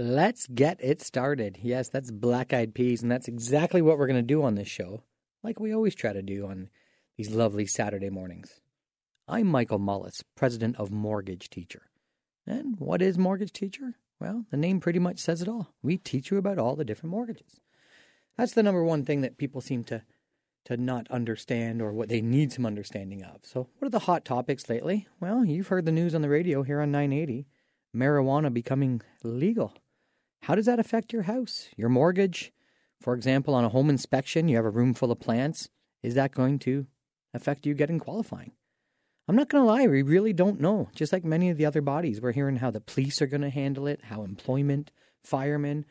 Let's get it started. Yes, that's black eyed peas, and that's exactly what we're going to do on this show, like we always try to do on these lovely Saturday mornings. I'm Michael Mullis, president of Mortgage Teacher. And what is Mortgage Teacher? Well, the name pretty much says it all. We teach you about all the different mortgages. That's the number one thing that people seem to to not understand or what they need some understanding of. So, what are the hot topics lately? Well, you've heard the news on the radio here on 980 marijuana becoming legal. How does that affect your house, your mortgage? For example, on a home inspection, you have a room full of plants. Is that going to affect you getting qualifying? I'm not going to lie, we really don't know. Just like many of the other bodies, we're hearing how the police are going to handle it, how employment, firemen.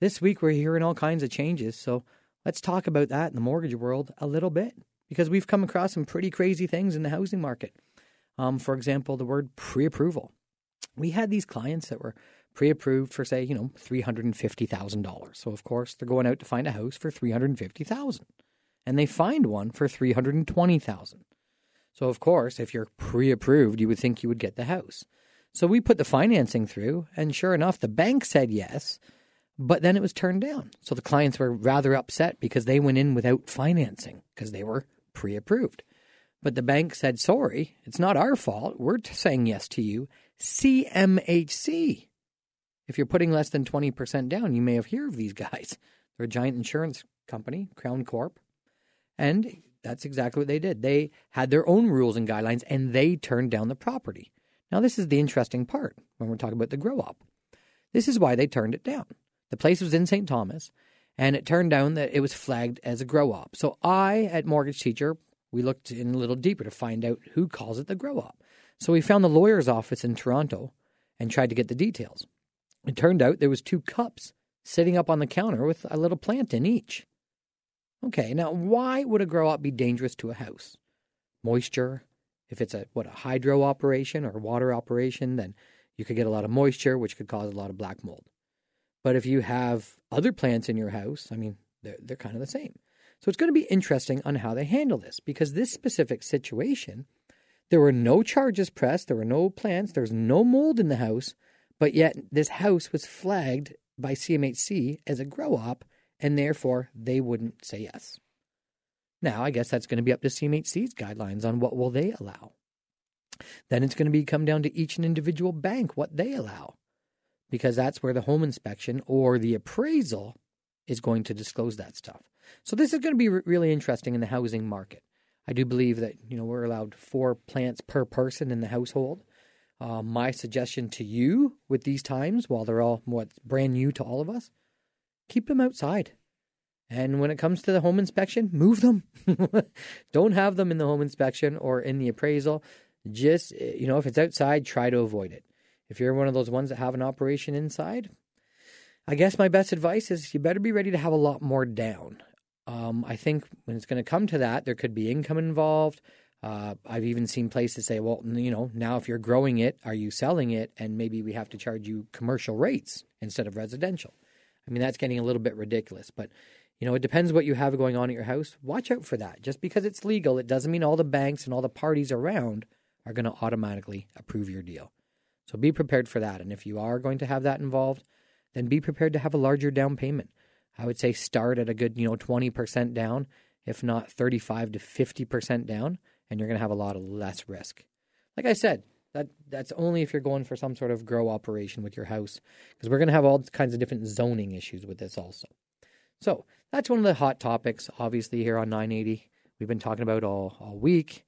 This week, we're hearing all kinds of changes. So let's talk about that in the mortgage world a little bit because we've come across some pretty crazy things in the housing market. Um, for example, the word pre approval. We had these clients that were pre-approved for say, you know, $350,000. So of course, they're going out to find a house for 350,000 and they find one for 320,000. So of course, if you're pre-approved, you would think you would get the house. So we put the financing through and sure enough, the bank said yes, but then it was turned down. So the clients were rather upset because they went in without financing because they were pre-approved. But the bank said, sorry, it's not our fault. We're saying yes to you. CMHC if you're putting less than 20% down, you may have heard of these guys. They're a giant insurance company, Crown Corp. And that's exactly what they did. They had their own rules and guidelines and they turned down the property. Now, this is the interesting part when we're talking about the grow op. This is why they turned it down. The place was in St. Thomas and it turned down that it was flagged as a grow op. So I, at Mortgage Teacher, we looked in a little deeper to find out who calls it the grow op. So we found the lawyer's office in Toronto and tried to get the details. It turned out there was two cups sitting up on the counter with a little plant in each. Okay, now why would a grow op be dangerous to a house? Moisture. If it's a what a hydro operation or water operation, then you could get a lot of moisture, which could cause a lot of black mold. But if you have other plants in your house, I mean, they're, they're kind of the same. So it's going to be interesting on how they handle this because this specific situation, there were no charges pressed, there were no plants, there was no mold in the house, but yet, this house was flagged by CMHC as a grow op, and therefore they wouldn't say yes. Now, I guess that's going to be up to CMHC's guidelines on what will they allow. Then it's going to be come down to each and individual bank what they allow, because that's where the home inspection or the appraisal is going to disclose that stuff. So this is going to be re- really interesting in the housing market. I do believe that you know we're allowed four plants per person in the household. Uh, my suggestion to you with these times, while they're all what's brand new to all of us, keep them outside. And when it comes to the home inspection, move them. Don't have them in the home inspection or in the appraisal. Just, you know, if it's outside, try to avoid it. If you're one of those ones that have an operation inside, I guess my best advice is you better be ready to have a lot more down. Um, I think when it's going to come to that, there could be income involved. Uh, I've even seen places say, well, you know, now if you're growing it, are you selling it? And maybe we have to charge you commercial rates instead of residential. I mean, that's getting a little bit ridiculous, but you know, it depends what you have going on at your house. Watch out for that. Just because it's legal, it doesn't mean all the banks and all the parties around are going to automatically approve your deal. So be prepared for that. And if you are going to have that involved, then be prepared to have a larger down payment. I would say start at a good, you know, 20% down, if not 35 to 50% down and you're going to have a lot of less risk. Like I said, that that's only if you're going for some sort of grow operation with your house, because we're going to have all kinds of different zoning issues with this also. So that's one of the hot topics, obviously here on 980. We've been talking about all all week,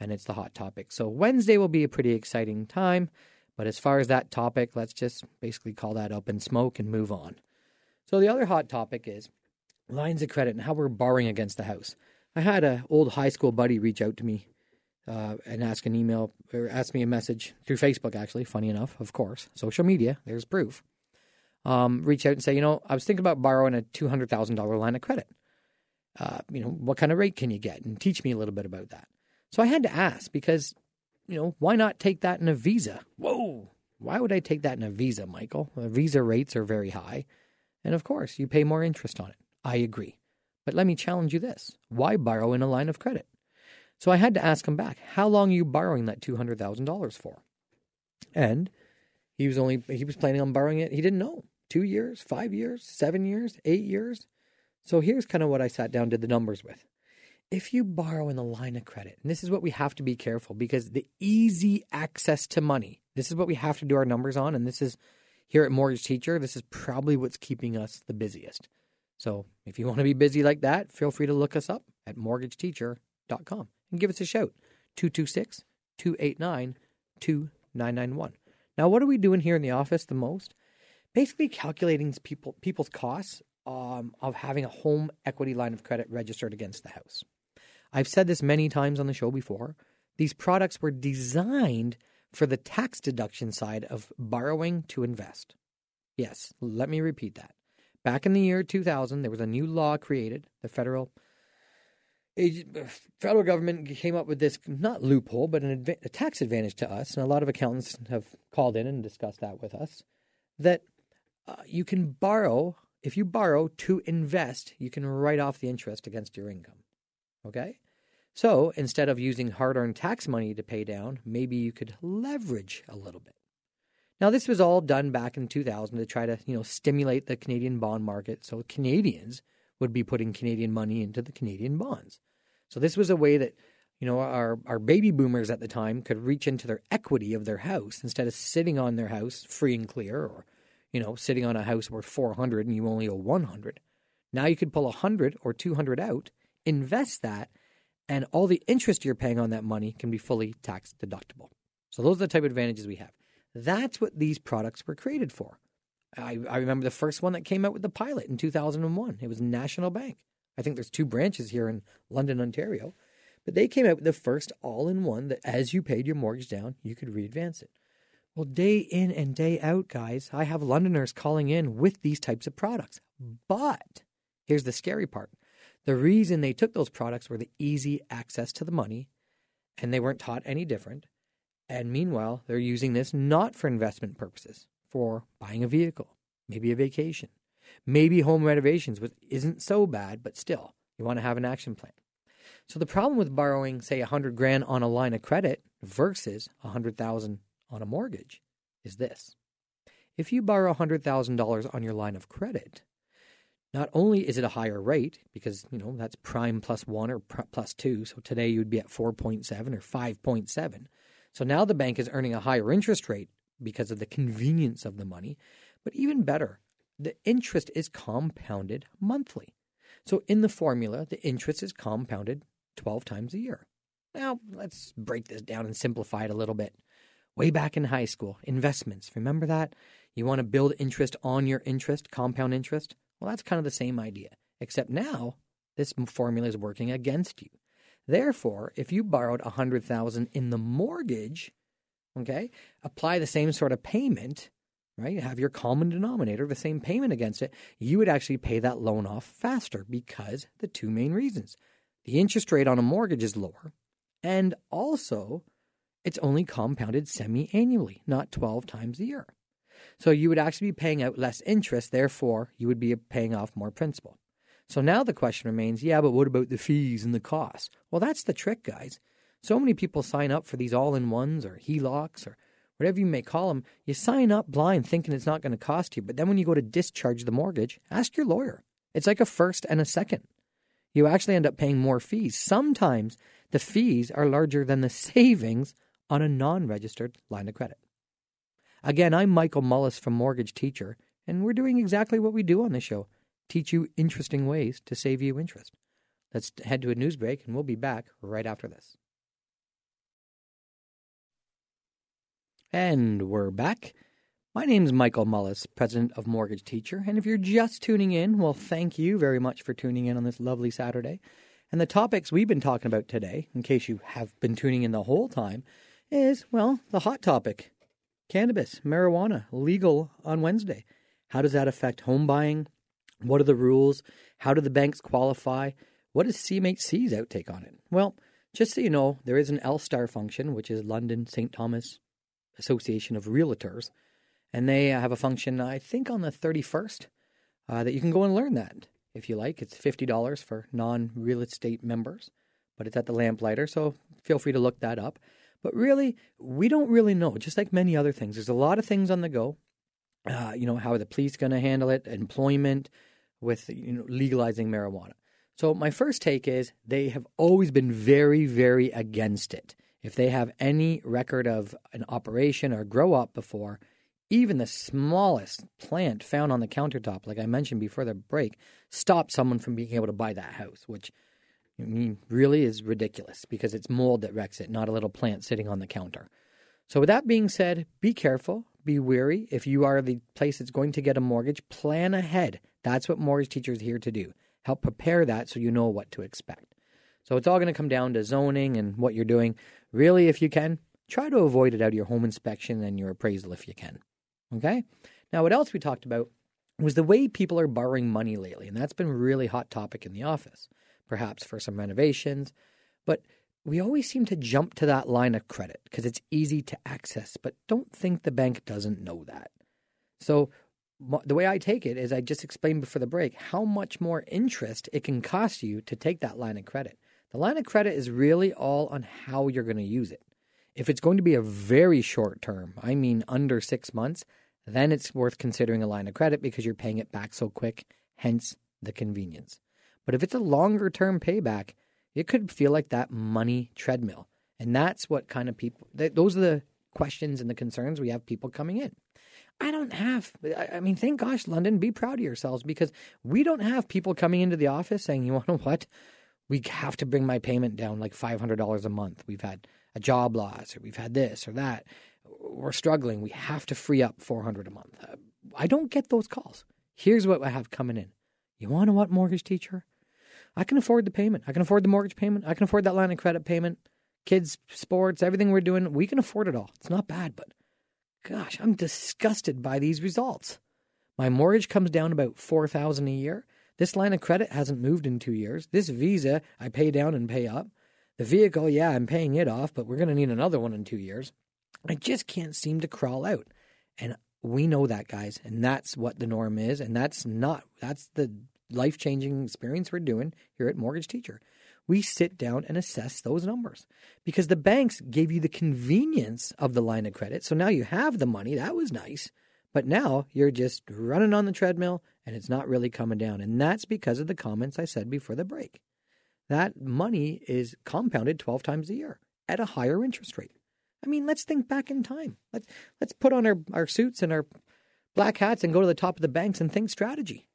and it's the hot topic. So Wednesday will be a pretty exciting time. But as far as that topic, let's just basically call that up in smoke and move on. So the other hot topic is lines of credit and how we're borrowing against the house. I had an old high school buddy reach out to me uh, and ask an email or ask me a message through Facebook, actually, funny enough, of course. Social media, there's proof. Um, reach out and say, you know, I was thinking about borrowing a $200,000 line of credit. Uh, you know, what kind of rate can you get? And teach me a little bit about that. So I had to ask because, you know, why not take that in a Visa? Whoa, why would I take that in a Visa, Michael? Visa rates are very high. And of course, you pay more interest on it. I agree. But let me challenge you this why borrow in a line of credit? So I had to ask him back, how long are you borrowing that $200,000 for? And he was only, he was planning on borrowing it. He didn't know. two years, five years, seven years, eight years. So here's kind of what I sat down, did the numbers with. If you borrow in the line of credit, and this is what we have to be careful because the easy access to money, this is what we have to do our numbers on. And this is here at Mortgage Teacher, this is probably what's keeping us the busiest. So if you want to be busy like that, feel free to look us up at mortgageteacher.com give us a shout 226 289 2991. Now, what are we doing here in the office the most? Basically, calculating people, people's costs um, of having a home equity line of credit registered against the house. I've said this many times on the show before. These products were designed for the tax deduction side of borrowing to invest. Yes, let me repeat that. Back in the year 2000, there was a new law created. The federal federal government came up with this not loophole, but an adva- a tax advantage to us, and a lot of accountants have called in and discussed that with us. That uh, you can borrow if you borrow to invest, you can write off the interest against your income. Okay, so instead of using hard-earned tax money to pay down, maybe you could leverage a little bit. Now, this was all done back in 2000 to try to, you know, stimulate the Canadian bond market so Canadians would be putting Canadian money into the Canadian bonds. So this was a way that, you know, our, our baby boomers at the time could reach into their equity of their house instead of sitting on their house free and clear or, you know, sitting on a house worth 400 and you only owe 100. Now you could pull 100 or 200 out, invest that, and all the interest you're paying on that money can be fully tax deductible. So those are the type of advantages we have. That's what these products were created for. I, I remember the first one that came out with the pilot in 2001. It was National Bank. I think there's two branches here in London, Ontario. But they came out with the first all in one that as you paid your mortgage down, you could readvance it. Well, day in and day out, guys, I have Londoners calling in with these types of products. But here's the scary part the reason they took those products were the easy access to the money, and they weren't taught any different. And meanwhile, they're using this not for investment purposes, for buying a vehicle, maybe a vacation, maybe home renovations, isn't so bad, but still, you want to have an action plan. So the problem with borrowing, say, a hundred grand on a line of credit versus a hundred thousand on a mortgage is this. If you borrow $100,000 on your line of credit, not only is it a higher rate because, you know, that's prime plus 1 or plus 2, so today you would be at 4.7 or 5.7. So now the bank is earning a higher interest rate because of the convenience of the money. But even better, the interest is compounded monthly. So in the formula, the interest is compounded 12 times a year. Now, let's break this down and simplify it a little bit. Way back in high school, investments, remember that? You want to build interest on your interest, compound interest? Well, that's kind of the same idea, except now this formula is working against you. Therefore, if you borrowed 100,000 in the mortgage, okay, apply the same sort of payment, right? You have your common denominator, the same payment against it, you would actually pay that loan off faster because the two main reasons. The interest rate on a mortgage is lower, and also it's only compounded semi annually, not 12 times a year. So you would actually be paying out less interest, therefore, you would be paying off more principal. So now the question remains yeah, but what about the fees and the costs? Well, that's the trick, guys. So many people sign up for these all in ones or HELOCs or whatever you may call them. You sign up blind thinking it's not going to cost you. But then when you go to discharge the mortgage, ask your lawyer. It's like a first and a second. You actually end up paying more fees. Sometimes the fees are larger than the savings on a non registered line of credit. Again, I'm Michael Mullis from Mortgage Teacher, and we're doing exactly what we do on the show teach you interesting ways to save you interest. Let's head to a news break, and we'll be back right after this. And we're back. My name is Michael Mullis, president of Mortgage Teacher. And if you're just tuning in, well, thank you very much for tuning in on this lovely Saturday. And the topics we've been talking about today, in case you have been tuning in the whole time, is, well, the hot topic cannabis, marijuana, legal on Wednesday. How does that affect home buying, what are the rules? How do the banks qualify? What is CMHC's outtake on it? Well, just so you know, there is an LSTAR function, which is London St. Thomas Association of Realtors, and they have a function, I think, on the 31st uh, that you can go and learn that if you like. It's $50 for non real estate members, but it's at the Lamplighter, so feel free to look that up. But really, we don't really know, just like many other things. There's a lot of things on the go. uh, you know, how are the police going to handle it? Employment with you know legalizing marijuana. So my first take is they have always been very, very against it. If they have any record of an operation or grow op before, even the smallest plant found on the countertop, like I mentioned before the break, stops someone from being able to buy that house, which I mean really is ridiculous because it's mold that wrecks it, not a little plant sitting on the counter. So with that being said, be careful, be wary. If you are the place that's going to get a mortgage, plan ahead. That's what mortgage teachers here to do. Help prepare that so you know what to expect. So it's all going to come down to zoning and what you're doing. Really, if you can, try to avoid it out of your home inspection and your appraisal if you can. Okay? Now, what else we talked about was the way people are borrowing money lately, and that's been a really hot topic in the office, perhaps for some renovations. But we always seem to jump to that line of credit because it's easy to access, but don't think the bank doesn't know that. So, the way I take it is I just explained before the break how much more interest it can cost you to take that line of credit. The line of credit is really all on how you're going to use it. If it's going to be a very short term, I mean under six months, then it's worth considering a line of credit because you're paying it back so quick, hence the convenience. But if it's a longer term payback, it could feel like that money treadmill. And that's what kind of people, those are the questions and the concerns we have people coming in. I don't have, I mean, thank gosh, London, be proud of yourselves because we don't have people coming into the office saying, you want to what? We have to bring my payment down like $500 a month. We've had a job loss or we've had this or that. We're struggling. We have to free up 400 a month. I don't get those calls. Here's what I have coming in. You want to what mortgage teacher? I can afford the payment. I can afford the mortgage payment. I can afford that line of credit payment. Kids, sports, everything we're doing, we can afford it all. It's not bad, but gosh, I'm disgusted by these results. My mortgage comes down about 4000 a year. This line of credit hasn't moved in 2 years. This visa, I pay down and pay up. The vehicle, yeah, I'm paying it off, but we're going to need another one in 2 years. I just can't seem to crawl out. And we know that, guys, and that's what the norm is, and that's not that's the life changing experience we're doing here at Mortgage Teacher. We sit down and assess those numbers because the banks gave you the convenience of the line of credit. So now you have the money. That was nice. But now you're just running on the treadmill and it's not really coming down. And that's because of the comments I said before the break. That money is compounded 12 times a year at a higher interest rate. I mean, let's think back in time. Let's let's put on our, our suits and our black hats and go to the top of the banks and think strategy.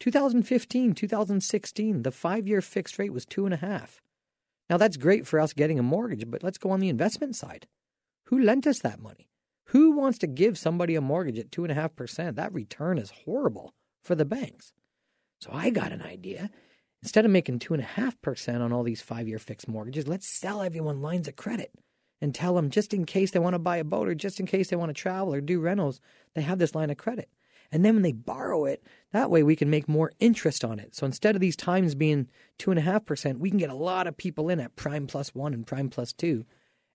2015, 2016, the five year fixed rate was two and a half. Now that's great for us getting a mortgage, but let's go on the investment side. Who lent us that money? Who wants to give somebody a mortgage at two and a half percent? That return is horrible for the banks. So I got an idea. Instead of making two and a half percent on all these five year fixed mortgages, let's sell everyone lines of credit and tell them just in case they want to buy a boat or just in case they want to travel or do rentals, they have this line of credit. And then when they borrow it, that way we can make more interest on it. So instead of these times being two and a half percent, we can get a lot of people in at prime plus one and prime plus two.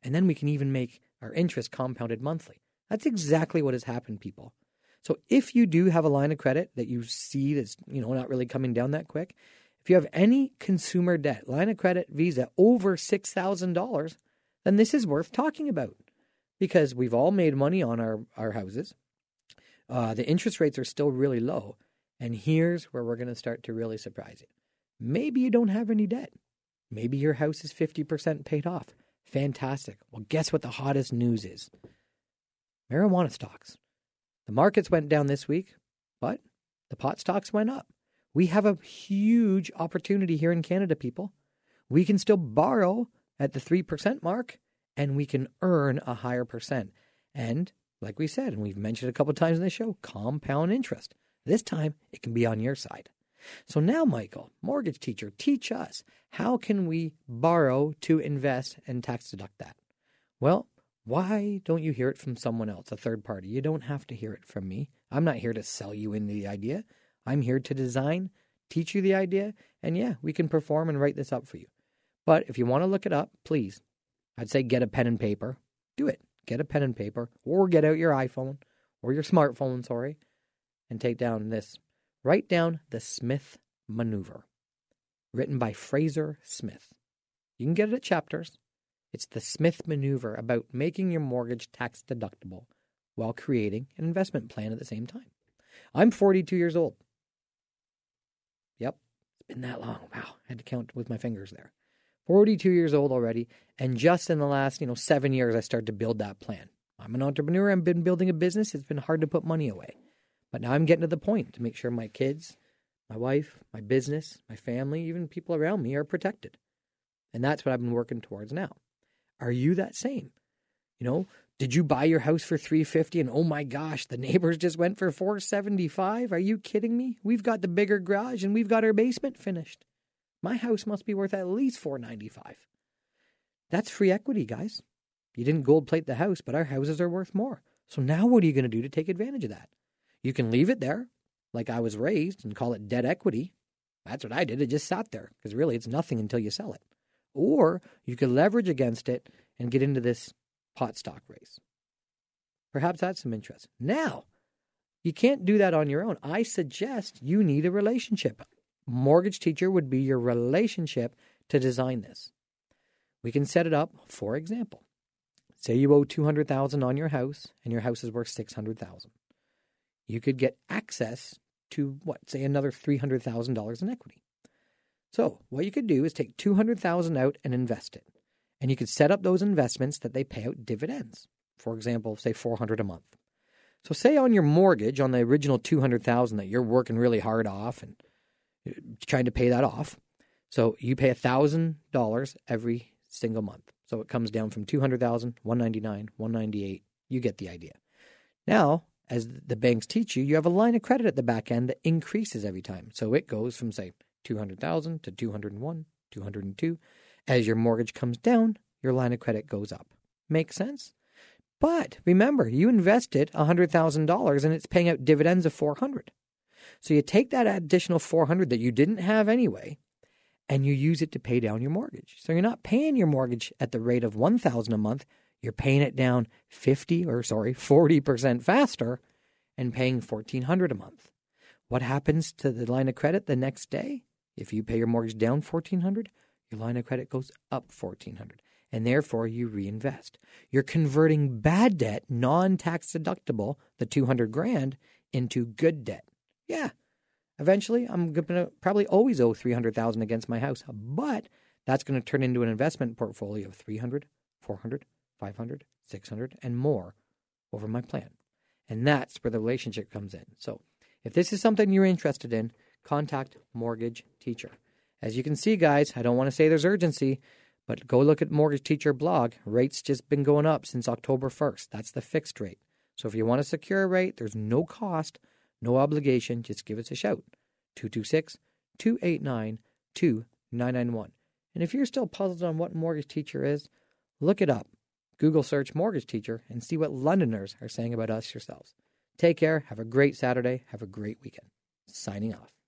And then we can even make our interest compounded monthly. That's exactly what has happened, people. So if you do have a line of credit that you see that's, you know, not really coming down that quick, if you have any consumer debt, line of credit, Visa over $6,000, then this is worth talking about because we've all made money on our, our houses. Uh, the interest rates are still really low. And here's where we're going to start to really surprise you. Maybe you don't have any debt. Maybe your house is 50% paid off. Fantastic. Well, guess what the hottest news is? Marijuana stocks. The markets went down this week, but the pot stocks went up. We have a huge opportunity here in Canada, people. We can still borrow at the 3% mark and we can earn a higher percent. And like we said, and we've mentioned a couple times in the show, compound interest. This time it can be on your side. So now, Michael, mortgage teacher, teach us how can we borrow to invest and tax deduct that? Well, why don't you hear it from someone else, a third party? You don't have to hear it from me. I'm not here to sell you into the idea. I'm here to design, teach you the idea, and yeah, we can perform and write this up for you. But if you want to look it up, please, I'd say get a pen and paper. Do it. Get a pen and paper, or get out your iPhone or your smartphone, sorry, and take down this. Write down the Smith Maneuver, written by Fraser Smith. You can get it at chapters. It's the Smith Maneuver about making your mortgage tax deductible while creating an investment plan at the same time. I'm 42 years old. Yep, it's been that long. Wow, I had to count with my fingers there. 42 years old already, and just in the last, you know, 7 years I started to build that plan. I'm an entrepreneur, I've been building a business, it's been hard to put money away. But now I'm getting to the point to make sure my kids, my wife, my business, my family, even people around me are protected. And that's what I've been working towards now. Are you that same? You know, did you buy your house for 350 and oh my gosh, the neighbors just went for 475? Are you kidding me? We've got the bigger garage and we've got our basement finished. My house must be worth at least 495. That's free equity, guys. You didn't gold plate the house, but our houses are worth more. So now what are you going to do to take advantage of that? You can leave it there, like I was raised, and call it debt equity. That's what I did. It just sat there because really it's nothing until you sell it. Or you could leverage against it and get into this pot stock race. Perhaps that's some interest. Now, you can't do that on your own. I suggest you need a relationship. Mortgage teacher would be your relationship to design this. We can set it up, for example. Say you owe 200,000 on your house and your house is worth 600,000 you could get access to what, say another $300,000 in equity. So, what you could do is take 200,000 out and invest it. And you could set up those investments that they pay out dividends. For example, say 400 a month. So say on your mortgage on the original 200,000 that you're working really hard off and uh, trying to pay that off. So you pay $1,000 every single month. So it comes down from 200,000, 199, 198. You get the idea. Now, as the banks teach you, you have a line of credit at the back end that increases every time. So it goes from, say, 200,000 to 201, 202. As your mortgage comes down, your line of credit goes up. Makes sense? But remember, you invested $100,000 and it's paying out dividends of 400. So you take that additional 400 that you didn't have anyway and you use it to pay down your mortgage. So you're not paying your mortgage at the rate of 1000 a month, you're paying it down 50 or sorry, 40% faster and paying 1400 a month. What happens to the line of credit the next day? If you pay your mortgage down 1400, your line of credit goes up 1400 and therefore you reinvest. You're converting bad debt, non-tax deductible, the 200 grand into good debt. Yeah. Eventually, I'm going to probably always owe 300,000 against my house, but that's going to turn into an investment portfolio of 300, 400, 500, 600, and more over my plan. And that's where the relationship comes in. So if this is something you're interested in, contact Mortgage Teacher. As you can see, guys, I don't want to say there's urgency, but go look at Mortgage Teacher blog. Rates just been going up since October 1st. That's the fixed rate. So if you want to secure a rate, there's no cost, no obligation. Just give us a shout. 226 289 2991. And if you're still puzzled on what Mortgage Teacher is, look it up. Google search mortgage teacher and see what Londoners are saying about us yourselves. Take care. Have a great Saturday. Have a great weekend. Signing off.